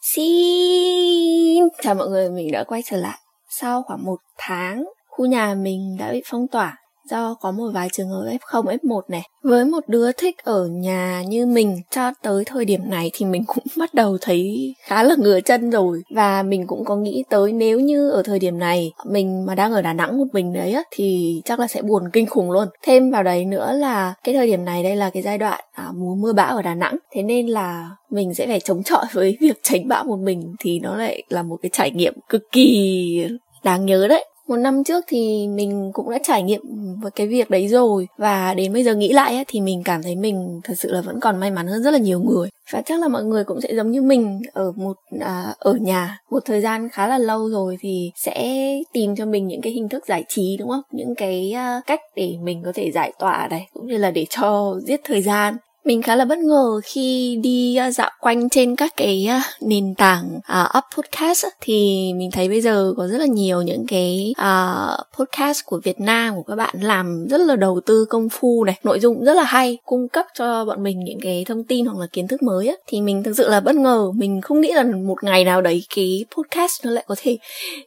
Xin chào mọi người, mình đã quay trở lại sau khoảng một tháng. Khu nhà mình đã bị phong tỏa do có một vài trường hợp F0, F1 này. Với một đứa thích ở nhà như mình cho tới thời điểm này thì mình cũng bắt đầu thấy khá là ngửa chân rồi và mình cũng có nghĩ tới nếu như ở thời điểm này mình mà đang ở Đà Nẵng một mình đấy á thì chắc là sẽ buồn kinh khủng luôn. Thêm vào đấy nữa là cái thời điểm này đây là cái giai đoạn à, mùa mưa bão ở Đà Nẵng thế nên là mình sẽ phải chống chọi với việc tránh bão một mình thì nó lại là một cái trải nghiệm cực kỳ đáng nhớ đấy một năm trước thì mình cũng đã trải nghiệm với cái việc đấy rồi. Và đến bây giờ nghĩ lại ấy, thì mình cảm thấy mình thật sự là vẫn còn may mắn hơn rất là nhiều người. Và chắc là mọi người cũng sẽ giống như mình ở một à, ở nhà một thời gian khá là lâu rồi thì sẽ tìm cho mình những cái hình thức giải trí đúng không? Những cái à, cách để mình có thể giải tỏa này cũng như là để cho giết thời gian mình khá là bất ngờ khi đi à, dạo quanh trên các cái à, nền tảng uh, up podcast thì mình thấy bây giờ có rất là nhiều những cái uh, podcast của Việt Nam của các bạn làm rất là đầu tư công phu này, nội dung rất là hay, cung cấp cho bọn mình những cái thông tin hoặc là kiến thức mới á. Thì mình thực sự là bất ngờ, mình không nghĩ là một ngày nào đấy cái podcast nó lại có thể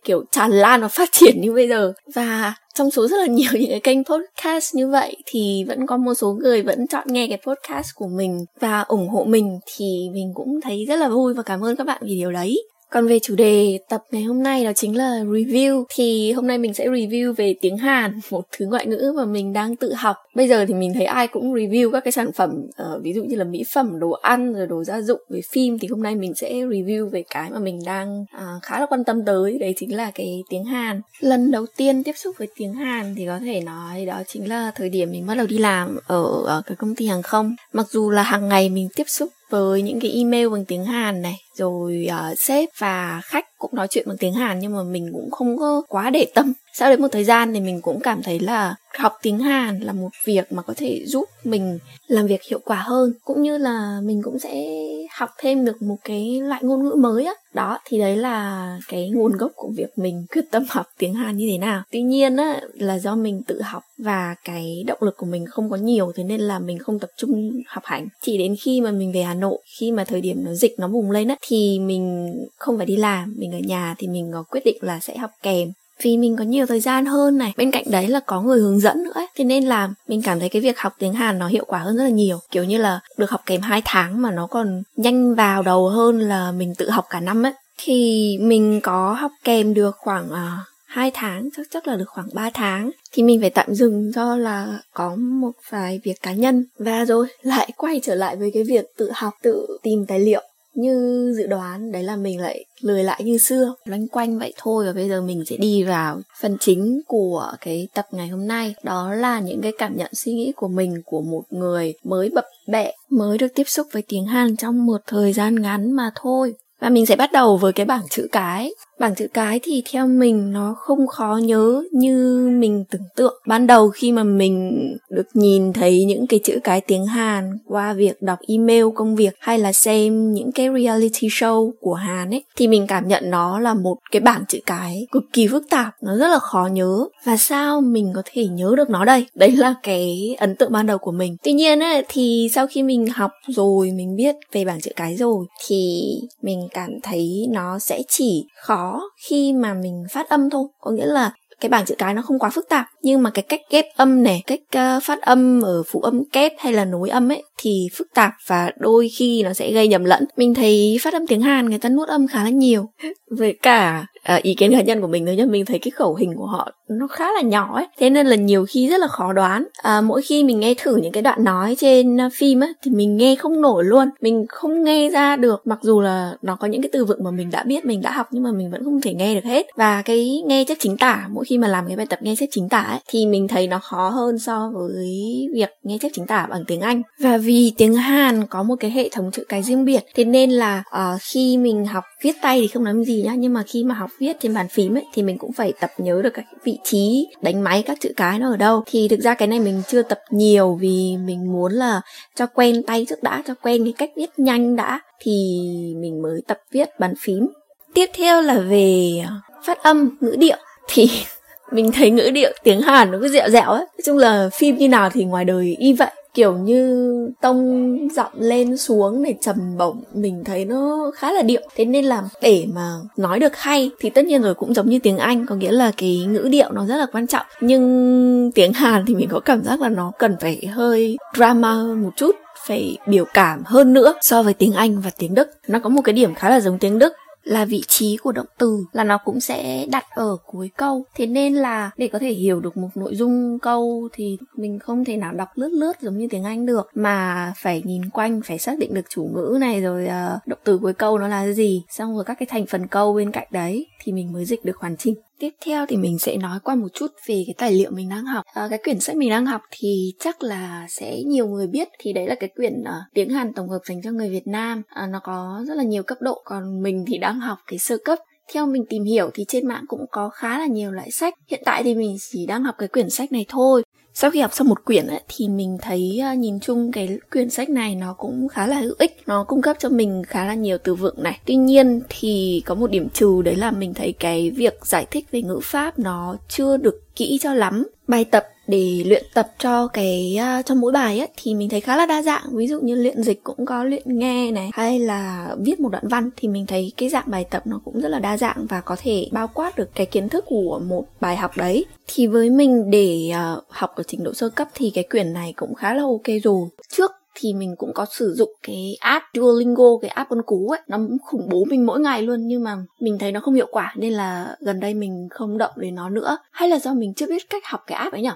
kiểu tràn lan và phát triển như bây giờ. Và trong số rất là nhiều những cái kênh podcast như vậy thì vẫn có một số người vẫn chọn nghe cái podcast của mình và ủng hộ mình thì mình cũng thấy rất là vui và cảm ơn các bạn vì điều đấy còn về chủ đề tập ngày hôm nay đó chính là review thì hôm nay mình sẽ review về tiếng Hàn, một thứ ngoại ngữ mà mình đang tự học. Bây giờ thì mình thấy ai cũng review các cái sản phẩm uh, ví dụ như là mỹ phẩm, đồ ăn rồi đồ gia dụng về phim thì hôm nay mình sẽ review về cái mà mình đang uh, khá là quan tâm tới, đấy chính là cái tiếng Hàn. Lần đầu tiên tiếp xúc với tiếng Hàn thì có thể nói đó chính là thời điểm mình bắt đầu đi làm ở, ở cái công ty hàng không. Mặc dù là hàng ngày mình tiếp xúc với những cái email bằng tiếng Hàn này rồi uh, sếp và khách cũng nói chuyện bằng tiếng Hàn nhưng mà mình cũng không có quá để tâm. Sau đến một thời gian thì mình cũng cảm thấy là học tiếng Hàn là một việc mà có thể giúp mình làm việc hiệu quả hơn cũng như là mình cũng sẽ học thêm được một cái loại ngôn ngữ mới á. Đó thì đấy là cái nguồn gốc của việc mình quyết tâm học tiếng Hàn như thế nào. Tuy nhiên á là do mình tự học và cái động lực của mình không có nhiều thế nên là mình không tập trung học hành. Chỉ đến khi mà mình về Hà Nội khi mà thời điểm nó dịch nó bùng lên á thì mình không phải đi làm mình ở nhà thì mình có quyết định là sẽ học kèm. Vì mình có nhiều thời gian hơn này bên cạnh đấy là có người hướng dẫn nữa ấy. thế nên là mình cảm thấy cái việc học tiếng hàn nó hiệu quả hơn rất là nhiều. Kiểu như là được học kèm 2 tháng mà nó còn nhanh vào đầu hơn là mình tự học cả năm ấy. Thì mình có học kèm được khoảng à, uh, 2 tháng chắc chắc là được khoảng 3 tháng. Thì mình phải tạm dừng do là có một vài việc cá nhân. Và rồi lại quay trở lại với cái việc tự học tự tìm tài liệu như dự đoán, đấy là mình lại lười lại như xưa. Loanh quanh vậy thôi và bây giờ mình sẽ đi vào phần chính của cái tập ngày hôm nay. Đó là những cái cảm nhận suy nghĩ của mình của một người mới bập bẹ, mới được tiếp xúc với tiếng hàn trong một thời gian ngắn mà thôi. Và mình sẽ bắt đầu với cái bảng chữ cái. Bảng chữ cái thì theo mình nó không khó nhớ như mình tưởng tượng. Ban đầu khi mà mình được nhìn thấy những cái chữ cái tiếng Hàn qua việc đọc email công việc hay là xem những cái reality show của Hàn ấy thì mình cảm nhận nó là một cái bảng chữ cái cực kỳ phức tạp, nó rất là khó nhớ. Và sao mình có thể nhớ được nó đây? Đấy là cái ấn tượng ban đầu của mình. Tuy nhiên ấy thì sau khi mình học rồi, mình biết về bảng chữ cái rồi thì mình cảm thấy nó sẽ chỉ khó khi mà mình phát âm thôi. Có nghĩa là cái bảng chữ cái nó không quá phức tạp nhưng mà cái cách ghép âm này cách uh, phát âm ở phụ âm kép hay là nối âm ấy thì phức tạp và đôi khi nó sẽ gây nhầm lẫn. Mình thấy phát âm tiếng hàn người ta nuốt âm khá là nhiều. Với cả à, ý kiến cá nhân của mình thôi nhá mình thấy cái khẩu hình của họ nó khá là nhỏ ấy thế nên là nhiều khi rất là khó đoán. À, mỗi khi mình nghe thử những cái đoạn nói trên ờ, phim á thì mình nghe không nổi luôn mình không nghe ra được mặc dù là nó có những cái từ vựng mà mình đã biết mình đã học nhưng mà mình vẫn không thể nghe được hết. Và cái nghe chép chính tả mỗi khi mà làm cái bài tập nghe chép chính tả ấy, thì mình thấy nó khó hơn so với việc nghe chép chính tả bằng tiếng anh. Và vì tiếng hàn có một cái hệ thống chữ cái riêng biệt thế nên là uh, khi mình học viết tay thì không nói gì nhá, nhưng mà khi mà học viết trên bàn phím ấy, thì mình cũng phải tập nhớ được các vị trí đánh máy, các chữ cái nó ở đâu. Thì thực ra cái này mình chưa tập nhiều vì mình muốn là cho quen tay trước đã, cho quen cái cách viết nhanh đã, thì mình mới tập viết bàn phím. Tiếp theo là về phát âm, ngữ điệu. Thì mình thấy ngữ điệu tiếng Hàn nó cứ dẹo dẹo ấy. Nói chung là phim như nào thì ngoài đời y vậy kiểu như tông giọng lên xuống để trầm bổng, mình thấy nó khá là điệu. Thế nên là để mà nói được hay thì tất nhiên rồi, cũng giống như tiếng anh, có nghĩa là cái ngữ điệu nó rất là quan trọng. Nhưng tiếng hàn thì mình có cảm giác là nó cần phải hơi drama hơn một chút, phải biểu cảm hơn nữa so với tiếng Anh và tiếng Đức. Nó có một cái điểm khá là giống tiếng Đức là vị trí của động từ là nó cũng sẽ đặt ở cuối câu. Thế nên là để có thể hiểu được một nội dung câu thì mình không thể nào đọc lướt lướt giống như tiếng anh được. Mà phải nhìn quanh phải xác định được chủ ngữ này rồi uh, động từ cuối câu nó là gì xong rồi các cái thành phần câu bên cạnh đấy thì mình mới dịch được hoàn chỉnh. Tiếp theo thì mình sẽ nói qua một chút về cái tài liệu mình đang học. À, cái quyển sách mình đang học thì chắc là sẽ nhiều người biết. Thì đấy là cái quyển uh, tiếng Hàn tổng hợp dành cho người Việt Nam. À, nó có rất là nhiều cấp độ. Còn mình thì đang học cái sơ cấp. Theo mình tìm hiểu thì trên mạng cũng có khá là nhiều loại sách. Hiện tại thì mình chỉ đang học cái quyển sách này thôi sau khi học xong một quyển ấy, thì mình thấy à, nhìn chung cái quyển sách này nó cũng khá là hữu ích nó cung cấp cho mình khá là nhiều từ vựng này. Tuy nhiên thì có một điểm trừ đấy là mình thấy cái việc giải thích về ngữ pháp nó chưa được kỹ cho lắm. Bài tập để luyện tập cho cái uh, cho mỗi bài ấy thì mình thấy khá là đa dạng. Ví dụ như luyện dịch cũng có luyện nghe này hay là viết một đoạn văn thì mình thấy cái dạng bài tập nó cũng rất là đa dạng và có thể bao quát được cái kiến thức của một bài học đấy. Thì với mình để uh, học ở trình độ sơ cấp thì cái quyển này cũng khá là ok rồi. Trước thì mình cũng có sử dụng cái app Duolingo cái app con cú ấy nó khủng bố mình mỗi ngày luôn nhưng mà mình thấy nó không hiệu quả nên là gần đây mình không động đến nó nữa. Hay là do mình chưa biết cách học cái app ấy nhỉ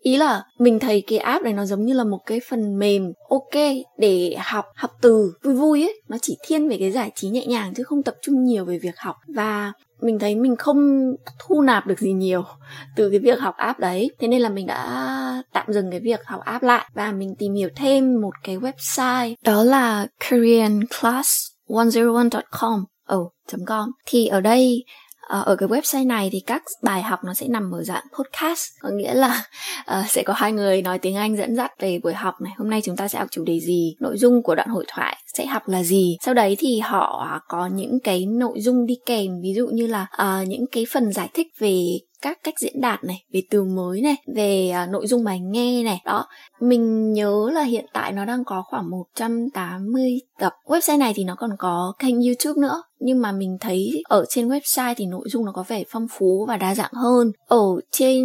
ý là mình thấy cái app này nó giống như là một cái phần mềm ok để học học từ vui vui ấy. Nó chỉ thiên về cái giải trí nhẹ nhàng chứ không tập trung nhiều về việc học. Và mình thấy mình không thu nạp được gì nhiều từ cái việc học app đấy. Thế nên là mình đã tạm dừng cái việc học app lại và mình tìm hiểu thêm một cái website. Đó là koreanclass101.com oh, com. Thì ở đây Ờ, ở cái website này thì các bài học nó sẽ nằm ở dạng podcast. Có nghĩa là uh, sẽ có hai người nói tiếng anh dẫn dắt về buổi học này. Hôm nay chúng ta sẽ học chủ đề gì nội dung của đoạn hội thoại sẽ học là gì. Sau đấy thì họ có những cái nội dung đi kèm. Ví dụ như là uh, những cái phần giải thích về các cách diễn đạt này về từ mới này về uh, nội dung bài nghe này. Đó mình nhớ là hiện tại nó đang có khoảng 180 tập. Website này thì nó còn có kênh youtube nữa nhưng mà mình thấy ở trên website thì nội dung nó có vẻ phong phú và đa dạng hơn. Ở trên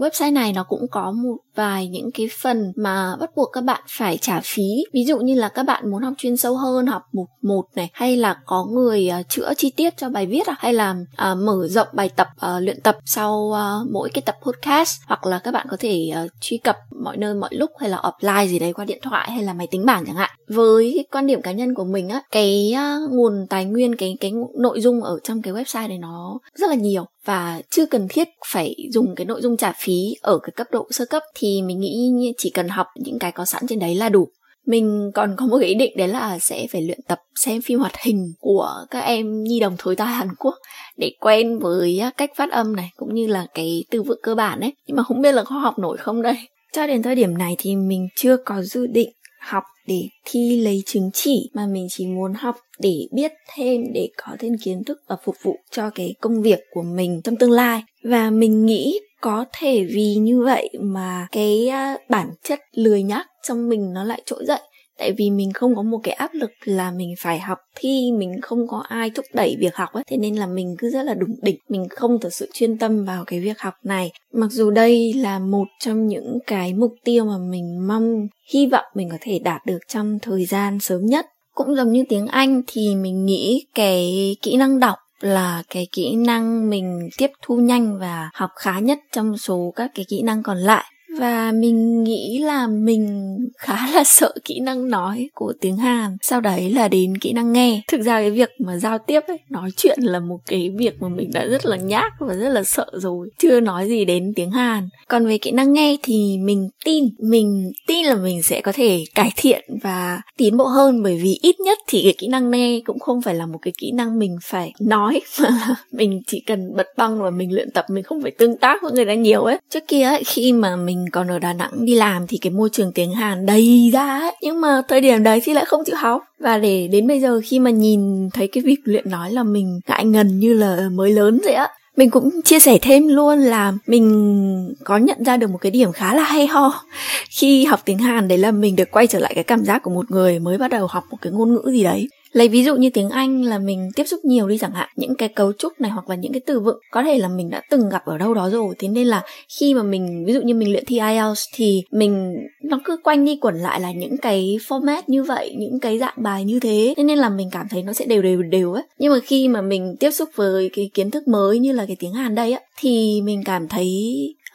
website này nó cũng có một vài những cái phần mà bắt buộc các bạn phải trả phí. Ví dụ như là các bạn muốn học chuyên sâu hơn học mục một này hay là có người uh, chữa chi tiết cho bài viết à, hay là uh, mở rộng bài tập uh, luyện tập sau uh, mỗi cái tập podcast hoặc là các bạn có thể uh, truy cập mọi nơi mọi lúc hay là offline gì đấy qua điện thoại hay là máy tính bảng chẳng hạn. Với quan điểm cá nhân của mình á, cái nguồn tài nguyên, cái cái nội dung ở trong cái website này nó rất là nhiều và chưa cần thiết phải dùng cái nội dung trả phí ở cái cấp độ sơ cấp thì mình nghĩ chỉ cần học những cái có sẵn trên đấy là đủ. Mình còn có một cái ý định đấy là sẽ phải luyện tập xem phim hoạt hình của các em nhi đồng thối tai Hàn Quốc để quen với cách phát âm này cũng như là cái từ vựng cơ bản đấy nhưng mà không biết là có học nổi không đây? Cho đến thời điểm này thì mình chưa có dự định học để thi lấy chứng chỉ, mà mình chỉ muốn học để biết thêm, để có thêm kiến thức và phục vụ cho cái công việc của mình trong tương lai. Và mình nghĩ có thể vì như vậy mà cái à, bản chất lười nhác trong mình nó lại trỗi dậy tại vì mình không có một cái áp lực là mình phải học thi, mình không có ai thúc đẩy việc học ấy. Thế nên là mình cứ rất là đủng đỉnh, mình không thực sự chuyên tâm vào cái việc học này. Mặc dù đây là một trong những cái mục tiêu mà mình mong, hy vọng mình có thể đạt được trong thời gian sớm nhất. Cũng giống như tiếng anh thì mình nghĩ cái kỹ năng đọc là cái kỹ năng mình tiếp thu nhanh và học khá nhất trong số các cái kỹ năng còn lại và mình nghĩ là mình khá là sợ kỹ năng nói của tiếng Hàn. Sau đấy là đến kỹ năng nghe. Thực ra cái việc mà giao tiếp ấy nói chuyện là một cái việc mà mình đã rất là nhát và rất là sợ rồi. Chưa nói gì đến tiếng Hàn. Còn về kỹ năng nghe thì mình tin. Mình tin là mình sẽ có thể cải thiện và tiến bộ hơn. Bởi vì ít nhất thì cái kỹ năng nghe cũng không phải là một cái kỹ năng mình phải nói. Mà mình chỉ cần bật băng và mình luyện tập. Mình không phải tương tác với người ta nhiều ấy. Trước kia ấy, khi mà mình còn ở Đà Nẵng đi làm thì cái môi trường tiếng Hàn đầy ra ấy. nhưng mà thời điểm đấy thì lại không chịu học. Và để đến bây giờ khi mà nhìn thấy cái việc luyện nói là mình ngại ngần như là mới lớn vậy á, mình cũng chia sẻ thêm luôn là mình có nhận ra được một cái điểm khá là hay ho. Khi học tiếng Hàn đấy là mình được quay trở lại cái cảm giác của một người mới bắt đầu học một cái ngôn ngữ gì đấy lấy ví dụ như tiếng anh là mình tiếp xúc nhiều đi chẳng hạn những cái cấu trúc này hoặc là những cái từ vựng có thể là mình đã từng gặp ở đâu đó rồi. Thế nên là khi mà mình ví dụ như mình luyện thi IELTS thì mình nó cứ quanh đi quẩn lại là những cái format như vậy những cái dạng bài như thế. Thế nên là mình cảm thấy nó sẽ đều đều đều ấy. Nhưng mà khi mà mình tiếp xúc với cái kiến thức mới như là cái tiếng Hàn đây á thì mình cảm thấy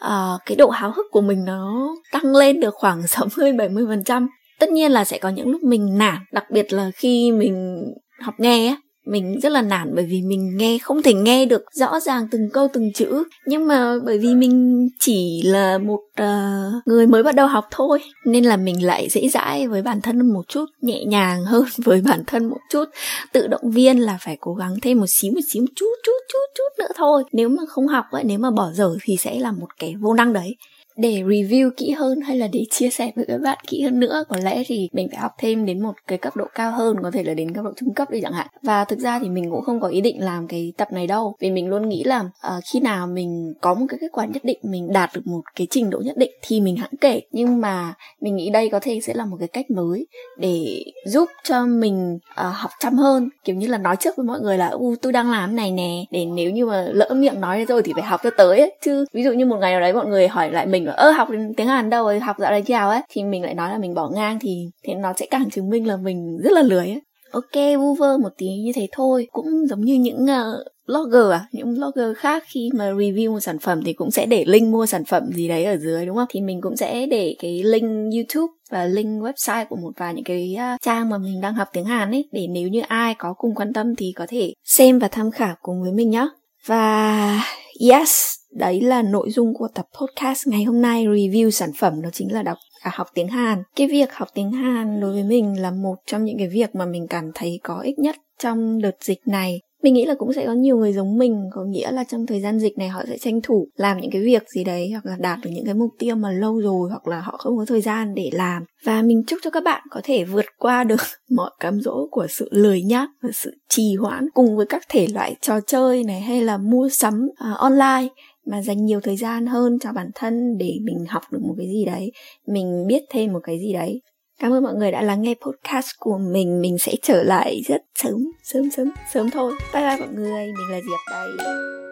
uh, cái độ háo hức của mình nó tăng lên được khoảng 60 70 phần trăm tất nhiên là sẽ có những lúc mình nản đặc biệt là khi mình học nghe á mình rất là nản bởi vì mình nghe không thể nghe được rõ ràng từng câu từng chữ. Nhưng mà bởi vì mình chỉ là một uh, người mới bắt đầu học thôi nên là mình lại dễ dãi với bản thân một chút nhẹ nhàng hơn với bản thân một chút. Tự động viên là phải cố gắng thêm một xíu một xíu một chút chút chút chút nữa thôi. Nếu mà không học ấy nếu mà bỏ dở thì sẽ là một cái vô năng đấy để review kỹ hơn hay là để chia sẻ với các bạn kỹ hơn nữa. Có lẽ thì mình phải học thêm đến một cái cấp độ cao hơn có thể là đến cấp độ trung cấp đi chẳng hạn. Và thực ra thì mình cũng không có ý định làm cái tập này đâu vì mình luôn nghĩ là uh, khi nào mình có một cái kết quả nhất định mình đạt được một cái trình độ nhất định thì mình hãng kể. Nhưng mà mình nghĩ đây có thể sẽ là một cái cách mới để giúp cho mình uh, học chăm hơn. Kiểu như là nói trước với mọi người là u tôi đang làm này nè. Để nếu như mà lỡ miệng nói rồi thì phải học cho tới ấy. chứ ví dụ như một ngày nào đấy mọi người hỏi lại mình ơ học tiếng Hàn đâu rồi học dạo này chào ấy. Thì mình lại nói là mình bỏ ngang thì thế nó sẽ càng chứng minh là mình rất là lười ấy. Ok vu vơ một tí như thế thôi. Cũng giống như những uh, blogger à những blogger khác khi mà review một sản phẩm thì cũng sẽ để link mua sản phẩm gì đấy ở dưới đúng không? Thì mình cũng sẽ để cái link youtube và link website của một vài những cái uh, trang mà mình đang học tiếng hàn ấy để nếu như ai có cùng quan tâm thì có thể xem và tham khảo cùng với mình nhé và yes! Đấy là nội dung của tập podcast ngày hôm nay. Review sản phẩm đó chính là đọc à, học tiếng Hàn. Cái việc học tiếng Hàn đối với mình là một trong những cái việc mà mình cảm thấy có ích nhất trong đợt dịch này. Mình nghĩ là cũng sẽ có nhiều người giống mình có nghĩa là trong thời gian dịch này họ sẽ tranh thủ làm những cái việc gì đấy hoặc là đạt được những cái mục tiêu mà lâu rồi hoặc là họ không có thời gian để làm. Và mình chúc cho các bạn có thể vượt qua được mọi cám dỗ của sự lười nhác và sự trì hoãn cùng với các thể loại trò chơi này hay là mua sắm uh, online mà dành nhiều thời gian hơn cho bản thân để mình học được một cái gì đấy, mình biết thêm một cái gì đấy. Cảm ơn mọi người đã lắng nghe podcast của mình. Mình sẽ trở lại rất sớm sớm sớm sớm thôi. Bye bye mọi người. Mình là diệp đây.